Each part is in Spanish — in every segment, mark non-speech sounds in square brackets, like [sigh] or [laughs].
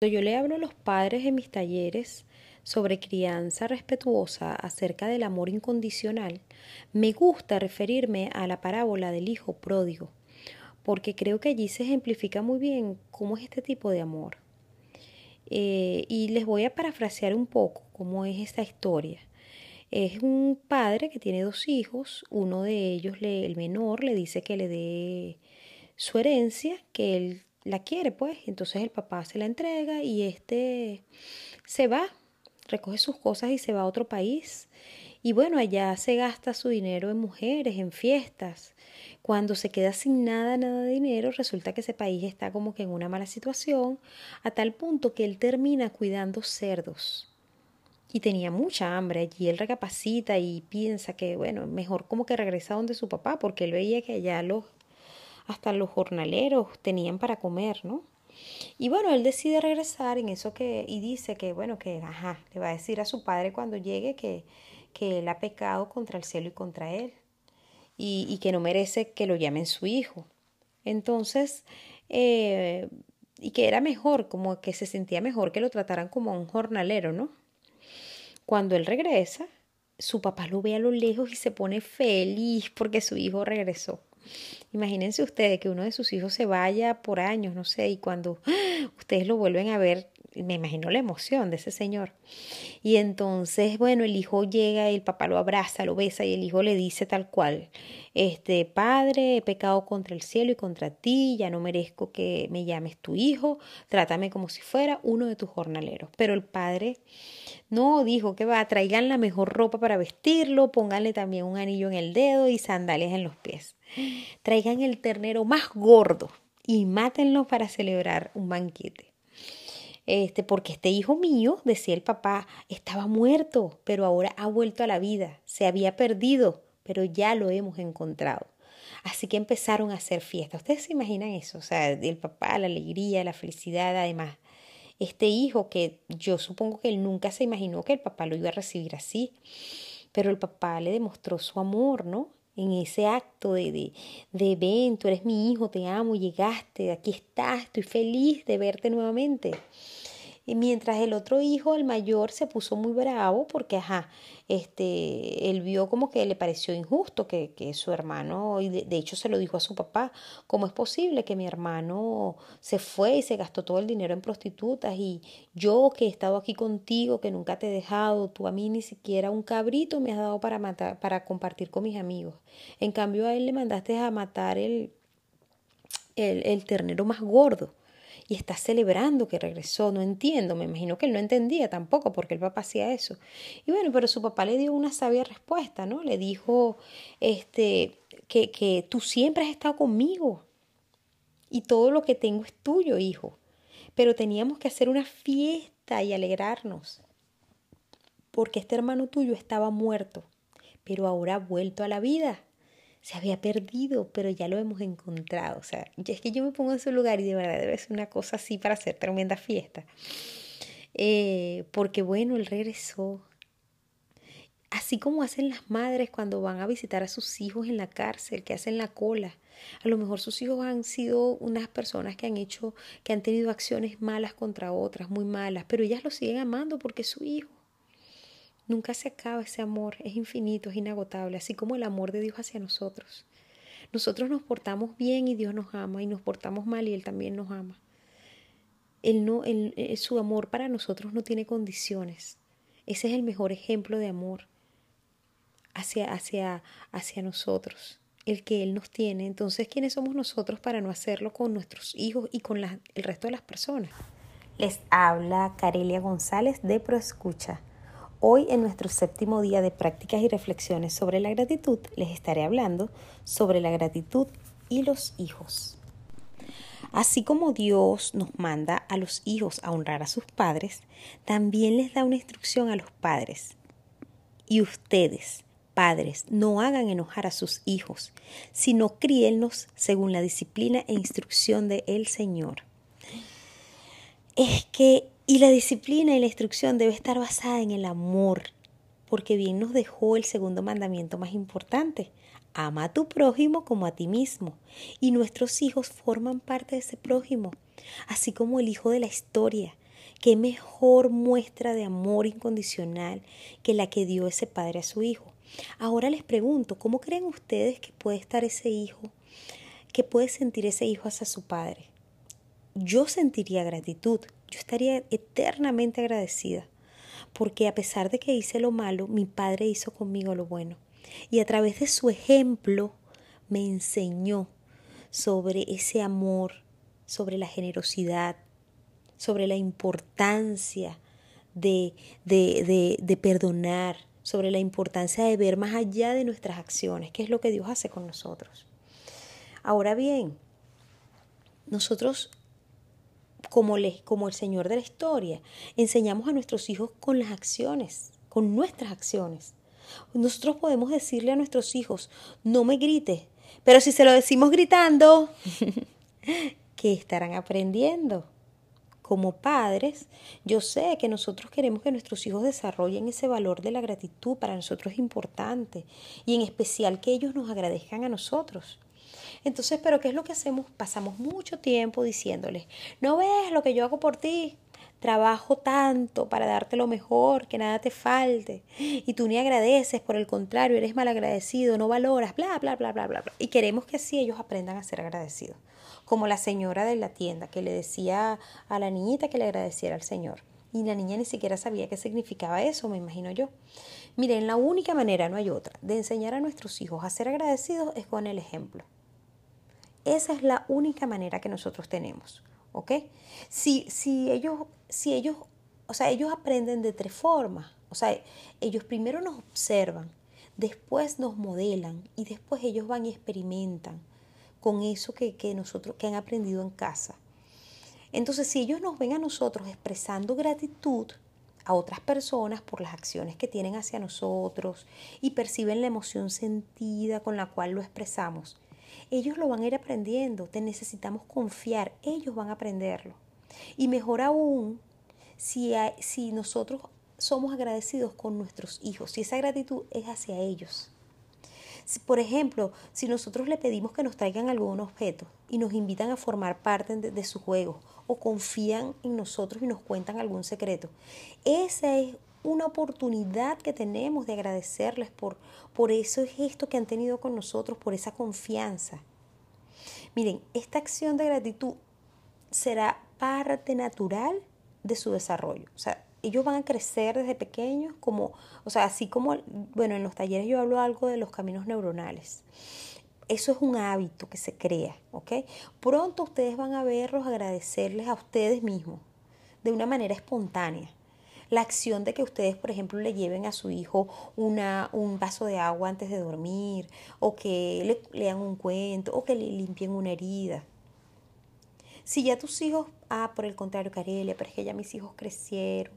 Cuando yo le hablo a los padres en mis talleres sobre crianza respetuosa acerca del amor incondicional, me gusta referirme a la parábola del hijo pródigo, porque creo que allí se ejemplifica muy bien cómo es este tipo de amor. Eh, y les voy a parafrasear un poco cómo es esta historia. Es un padre que tiene dos hijos, uno de ellos, el menor, le dice que le dé su herencia, que él la quiere, pues. Entonces el papá se la entrega y este se va, recoge sus cosas y se va a otro país. Y bueno, allá se gasta su dinero en mujeres, en fiestas. Cuando se queda sin nada, nada de dinero, resulta que ese país está como que en una mala situación, a tal punto que él termina cuidando cerdos. Y tenía mucha hambre allí. Él recapacita y piensa que, bueno, mejor como que regresa donde su papá, porque él veía que allá los hasta los jornaleros tenían para comer, ¿no? Y bueno, él decide regresar en eso que, y dice que, bueno, que, ajá, le va a decir a su padre cuando llegue que, que él ha pecado contra el cielo y contra él, y, y que no merece que lo llamen su hijo. Entonces, eh, y que era mejor, como que se sentía mejor que lo trataran como un jornalero, ¿no? Cuando él regresa, su papá lo ve a lo lejos y se pone feliz porque su hijo regresó. Imagínense ustedes que uno de sus hijos se vaya por años, no sé, y cuando ustedes lo vuelven a ver, me imagino la emoción de ese señor. Y entonces, bueno, el hijo llega, el papá lo abraza, lo besa y el hijo le dice tal cual, este, padre, he pecado contra el cielo y contra ti, ya no merezco que me llames tu hijo, trátame como si fuera uno de tus jornaleros. Pero el padre no dijo que va, traigan la mejor ropa para vestirlo, pónganle también un anillo en el dedo y sandalias en los pies. Traigan el ternero más gordo y mátenlo para celebrar un banquete. Este, porque este hijo mío, decía el papá, estaba muerto, pero ahora ha vuelto a la vida. Se había perdido, pero ya lo hemos encontrado. Así que empezaron a hacer fiestas. ¿Ustedes se imaginan eso? O sea, el papá, la alegría, la felicidad, además. Este hijo que yo supongo que él nunca se imaginó que el papá lo iba a recibir así, pero el papá le demostró su amor, ¿no? En ese acto de, de, de ven, tú eres mi hijo, te amo, llegaste, aquí estás, estoy feliz de verte nuevamente. Mientras el otro hijo, el mayor, se puso muy bravo porque, ajá, este, él vio como que le pareció injusto que, que su hermano, y de, hecho se lo dijo a su papá, ¿cómo es posible que mi hermano se fue y se gastó todo el dinero en prostitutas y yo que he estado aquí contigo, que nunca te he dejado, tú a mí ni siquiera un cabrito me has dado para matar, para compartir con mis amigos. En cambio a él le mandaste a matar el, el ternero más gordo y está celebrando que regresó. No entiendo, me imagino que él no entendía tampoco porque el papá hacía eso. Y bueno, pero su papá le dio una sabia respuesta, ¿no? Le dijo este, que, que tú siempre has estado conmigo y todo lo que tengo es tuyo, hijo. Pero teníamos que hacer una fiesta y alegrarnos porque este hermano tuyo estaba muerto, pero ahora ha vuelto a la vida se había perdido, pero ya lo hemos encontrado. O sea, es que yo me pongo en su lugar y de verdad debe ser una cosa así para hacer tremenda fiesta. Eh, porque bueno, él regresó. Así como hacen las madres cuando van a visitar a sus hijos en la cárcel, que hacen la cola. A lo mejor sus hijos han sido unas personas que han hecho, que han tenido acciones malas contra otras, muy malas, pero ellas lo siguen amando porque es su hijo. Nunca se acaba ese amor, es infinito, es inagotable, así como el amor de Dios hacia nosotros. Nosotros nos portamos bien y Dios nos ama, y nos portamos mal y Él también nos ama. Él no, él, eh, su amor para nosotros no tiene condiciones. Ese es el mejor ejemplo de amor hacia, hacia, hacia nosotros, el que Él nos tiene. Entonces, ¿quiénes somos nosotros para no hacerlo con nuestros hijos y con el resto de las personas? Les habla Carelia González de Proescucha. Hoy en nuestro séptimo día de prácticas y reflexiones sobre la gratitud les estaré hablando sobre la gratitud y los hijos. Así como Dios nos manda a los hijos a honrar a sus padres, también les da una instrucción a los padres. Y ustedes, padres, no hagan enojar a sus hijos, sino críenlos según la disciplina e instrucción de el Señor. Es que y la disciplina y la instrucción debe estar basada en el amor, porque bien nos dejó el segundo mandamiento más importante. Ama a tu prójimo como a ti mismo. Y nuestros hijos forman parte de ese prójimo, así como el hijo de la historia. ¿Qué mejor muestra de amor incondicional que la que dio ese padre a su hijo? Ahora les pregunto, ¿cómo creen ustedes que puede estar ese hijo, que puede sentir ese hijo hacia su padre? Yo sentiría gratitud, yo estaría eternamente agradecida, porque a pesar de que hice lo malo, mi padre hizo conmigo lo bueno. Y a través de su ejemplo me enseñó sobre ese amor, sobre la generosidad, sobre la importancia de, de, de, perdonar, sobre la importancia de ver más allá de nuestras acciones, que es lo que Dios hace con nosotros. Ahora bien, nosotros, como, el Señor de la historia, enseñamos a nuestros hijos con las acciones, con nuestras acciones. Nosotros podemos decirle a nuestros hijos, no me grites, pero si se lo decimos gritando, [laughs] ¿qué estarán aprendiendo? Como padres, yo sé que nosotros queremos que nuestros hijos desarrollen ese valor de la gratitud, para nosotros es importante, y en especial que ellos nos agradezcan a nosotros. Entonces, ¿pero qué es lo que hacemos? Pasamos mucho tiempo diciéndoles, no ves lo que yo hago por ti, trabajo tanto para darte lo mejor, que nada te falte, y tú ni agradeces, por el contrario, eres mal agradecido, no valoras, bla, bla, bla, bla, bla, bla. Y queremos que así ellos aprendan a ser agradecidos, como la señora de la tienda que le decía a la niñita que le agradeciera al Señor. Y la niña ni siquiera sabía qué significaba eso, me imagino yo. Miren, la única manera, no hay otra, de enseñar a nuestros hijos a ser agradecidos es con el ejemplo. Esa es la única manera que nosotros tenemos. ¿ok? Si, si, ellos, si ellos, o sea, ellos aprenden de tres formas. O sea, ellos primero nos observan, después nos modelan y después ellos van y experimentan con eso que, que nosotros, que han aprendido en casa. Entonces, si ellos nos ven a nosotros expresando gratitud a otras personas por las acciones que tienen hacia nosotros y perciben la emoción sentida con la cual lo expresamos, ellos lo van a ir aprendiendo, te necesitamos confiar, ellos van a aprenderlo. Y mejor aún, si, si nosotros somos agradecidos con nuestros hijos, si esa gratitud es hacia ellos. por ejemplo, si nosotros le pedimos que nos traigan algún objeto y nos invitan a formar parte de, de su juego o confían en nosotros y nos cuentan algún secreto, esa es una oportunidad que tenemos de agradecerles por, por ese gesto que han tenido con nosotros, por esa confianza. Miren, esta acción de gratitud será parte natural de su desarrollo. O sea, ellos van a crecer desde pequeños como, o sea, así como, bueno, en los talleres yo hablo algo de los caminos neuronales. Eso es un hábito que se crea, ¿ok? Pronto ustedes van a verlos, agradecerles a ustedes mismos de una manera espontánea la acción de que ustedes, por ejemplo, le lleven a su hijo una, un vaso de agua antes de dormir, o que le lean un cuento, o que le limpien una herida. Si ya tus hijos, ah, por el contrario, Carelia, pero es que ya mis hijos crecieron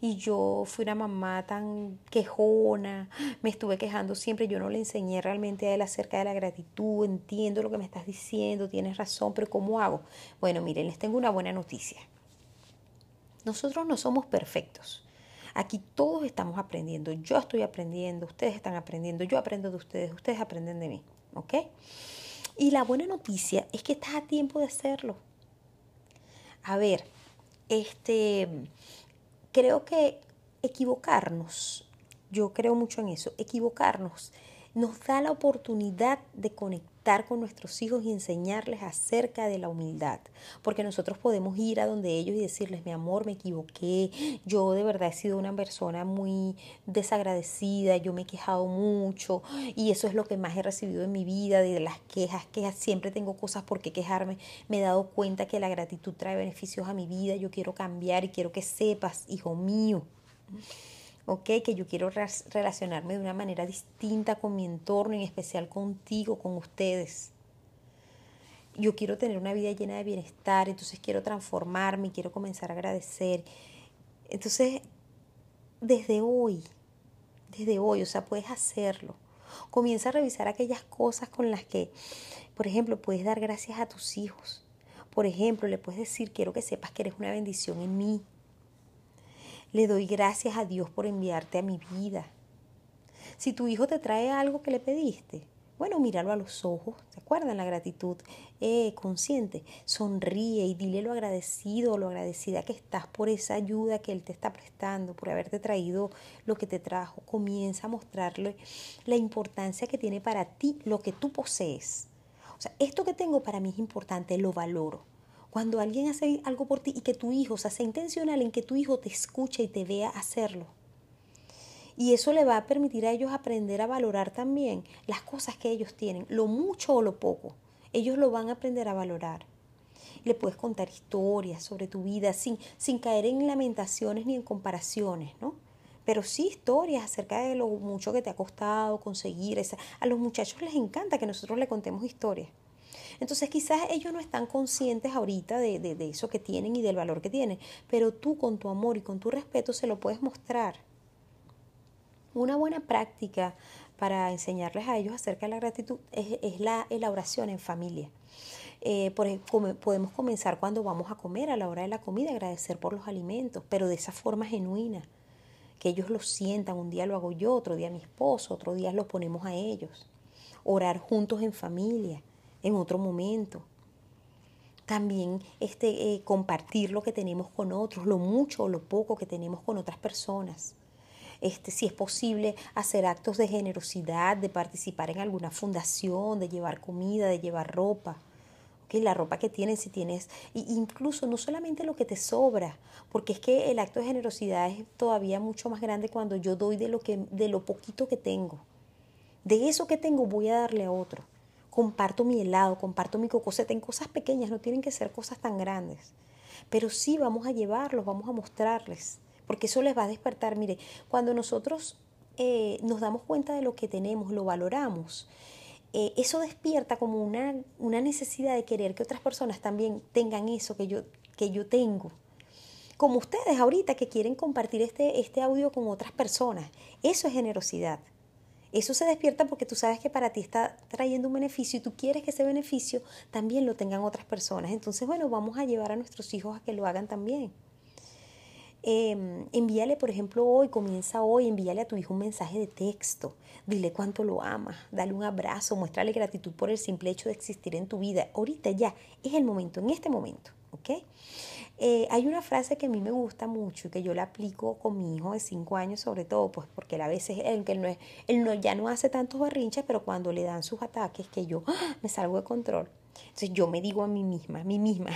y yo fui una mamá tan quejona, me estuve quejando siempre, yo no le enseñé realmente a él acerca de la gratitud, entiendo lo que me estás diciendo, tienes razón, pero ¿cómo hago? Bueno, miren, les tengo una buena noticia. Nosotros no somos perfectos. Aquí todos estamos aprendiendo. Yo estoy aprendiendo, ustedes están aprendiendo, yo aprendo de ustedes, ustedes aprenden de mí. ¿Ok? Y la buena noticia es que estás a tiempo de hacerlo. A ver, este, creo que equivocarnos, yo creo mucho en eso, equivocarnos nos da la oportunidad de conectar con nuestros hijos y enseñarles acerca de la humildad, porque nosotros podemos ir a donde ellos y decirles, mi amor, me equivoqué, yo de verdad he sido una persona muy desagradecida, yo me he quejado mucho. Y eso es lo que más he recibido en mi vida, de las quejas, que siempre tengo cosas por qué quejarme, me he dado cuenta que la gratitud trae beneficios a mi vida, yo quiero cambiar y quiero que sepas, hijo mío. ¿Ok? Que yo quiero relacionarme de una manera distinta con mi entorno, en especial contigo, con ustedes. Yo quiero tener una vida llena de bienestar, entonces quiero transformarme, quiero comenzar a agradecer. Entonces, desde hoy, desde hoy, o sea, puedes hacerlo. Comienza a revisar aquellas cosas con las que, por ejemplo, puedes dar gracias a tus hijos. Por ejemplo, le puedes decir, quiero que sepas que eres una bendición en mí, le doy gracias a Dios por enviarte a mi vida. Si tu hijo te trae algo que le pediste, Bueno, míralo a los ojos, ¿se acuerdan? La gratitud eh, consciente. Sonríe y dile lo agradecido o lo agradecida que estás por esa ayuda que él te está prestando, por haberte traído lo que te trajo. Comienza a mostrarle la importancia que tiene para ti lo que tú posees. O sea, esto que tengo para mí es importante, lo valoro. Cuando alguien hace algo por ti y que tu hijo, o sea, sea intencional en que tu hijo te escuche y te vea hacerlo. Y eso le va a permitir a ellos aprender a valorar también las cosas que ellos tienen, lo mucho o lo poco. Ellos lo van a aprender a valorar. Le puedes contar historias sobre tu vida sin, sin caer en lamentaciones ni en comparaciones, ¿no? Pero sí historias acerca de lo mucho que te ha costado conseguir. Esa. A los muchachos les encanta que nosotros le contemos historias. Entonces quizás ellos no están conscientes ahorita de, de, eso que tienen y del valor que tienen, pero tú con tu amor y con tu respeto se lo puedes mostrar. Una buena práctica para enseñarles a ellos acerca de la gratitud es, es la, la, oración en familia. Eh, por, podemos comenzar cuando vamos a comer, a la hora de la comida, agradecer por los alimentos, pero de esa forma genuina, que ellos lo sientan. Un día lo hago yo, otro día mi esposo, otro día lo ponemos a ellos. Orar juntos en familia en otro momento. También este, eh, compartir lo que tenemos con otros, lo mucho o lo poco que tenemos con otras personas. Este, si es posible hacer actos de generosidad, de participar en alguna fundación, de llevar comida, de llevar ropa. Okay, la ropa que tienes, si tienes, incluso no solamente lo que te sobra, porque es que el acto de generosidad es todavía mucho más grande cuando yo doy de lo, que, de lo poquito que tengo. De eso que tengo voy a darle a otro comparto mi helado, comparto mi cocoseta en cosas pequeñas, no tienen que ser cosas tan grandes. Pero sí vamos a llevarlos, vamos a mostrarles, porque eso les va a despertar. Mire, cuando nosotros eh, nos damos cuenta de lo que tenemos, lo valoramos, eh, eso despierta como una, una necesidad de querer que otras personas también tengan eso que yo, que yo tengo como ustedes ahorita que quieren compartir este, este audio con otras personas. Eso es generosidad. Eso se despierta porque tú sabes que para ti está trayendo un beneficio y tú quieres que ese beneficio también lo tengan otras personas. Entonces, bueno, vamos a llevar a nuestros hijos a que lo hagan también. Eh, envíale, por ejemplo, hoy, comienza hoy, envíale a tu hijo un mensaje de texto. Dile cuánto lo amas, dale un abrazo, muéstrale gratitud por el simple hecho de existir en tu vida. Ahorita ya es el momento, en este momento, ¿ok? Eh, hay una frase que a mí me gusta mucho y que yo la aplico con mi hijo de 5 años, sobre todo, pues porque a veces él, que él, no es, él no, ya no hace tantos berrinches, pero cuando le dan sus ataques, que yo ¡ah! me salgo de control. Entonces yo me digo a mí misma, a mí misma,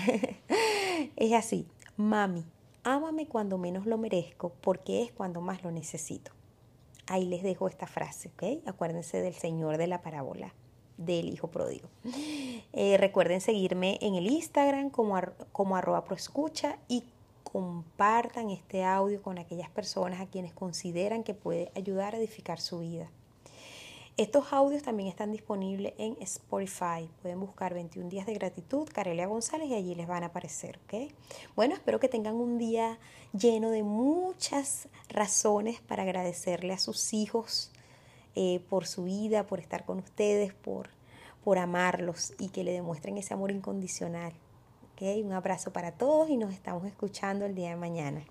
[laughs] es así, mami, ámame cuando menos lo merezco, porque es cuando más lo necesito. Ahí les dejo esta frase, ¿ok? Acuérdense del Señor de la parábola del hijo pródigo. Eh, recuerden seguirme en el Instagram como, como arroba proescucha y compartan este audio con aquellas personas a quienes consideran que puede ayudar a edificar su vida. Estos audios también están disponibles en Spotify. Pueden buscar 21 días de gratitud, Carelia González, y allí les van a aparecer. ¿ok? Bueno, espero que tengan un día lleno de muchas razones para agradecerle a sus hijos eh, por su vida, por estar con ustedes, por, por amarlos y que le demuestren ese amor incondicional. ¿okay? Un abrazo para todos y nos estamos escuchando el día de mañana.